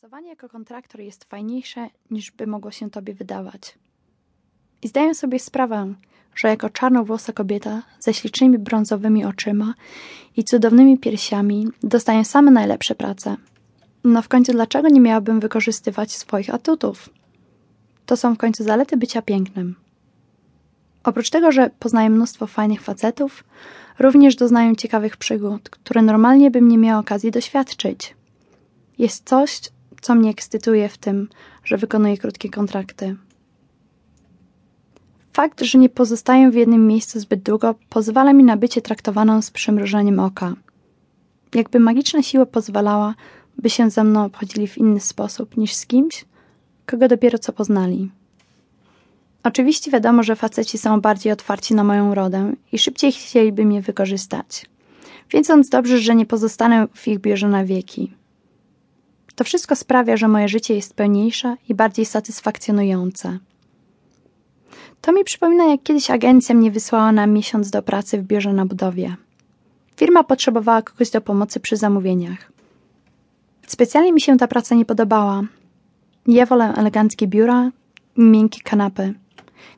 Pracowanie jako kontraktor jest fajniejsze niż by mogło się tobie wydawać. I zdaję sobie sprawę, że jako czarnowłosa kobieta ze ślicznymi brązowymi oczyma i cudownymi piersiami dostaję same najlepsze prace. No w końcu dlaczego nie miałabym wykorzystywać swoich atutów? To są w końcu zalety bycia pięknym. Oprócz tego, że poznaję mnóstwo fajnych facetów, również doznaję ciekawych przygód, które normalnie bym nie miała okazji doświadczyć. Jest coś, co mnie ekscytuje w tym, że wykonuję krótkie kontrakty. Fakt, że nie pozostaję w jednym miejscu zbyt długo, pozwala mi na bycie traktowaną z przymrużeniem oka. Jakby magiczna siła pozwalała, by się ze mną obchodzili w inny sposób niż z kimś, kogo dopiero co poznali. Oczywiście wiadomo, że faceci są bardziej otwarci na moją urodę i szybciej chcieliby mnie wykorzystać. Wiedząc dobrze, że nie pozostanę w ich biurze na wieki. To wszystko sprawia, że moje życie jest pełniejsze i bardziej satysfakcjonujące. To mi przypomina, jak kiedyś agencja mnie wysłała na miesiąc do pracy w biurze na budowie. Firma potrzebowała kogoś do pomocy przy zamówieniach. Specjalnie mi się ta praca nie podobała. Ja wolę eleganckie biura i miękkie kanapy.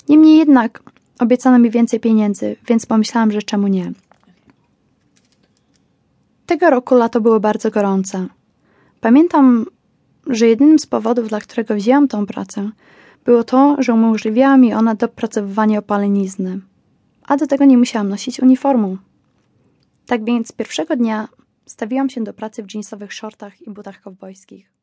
Niemniej jednak obiecano mi więcej pieniędzy, więc pomyślałam, że czemu nie. Tego roku lato było bardzo gorące. Pamiętam, że jedynym z powodów, dla którego wzięłam tą pracę, było to, że umożliwiała mi ona dopracowywanie opalenizny, a do tego nie musiałam nosić uniformu. Tak więc pierwszego dnia stawiłam się do pracy w dżinsowych shortach i butach kowbojskich.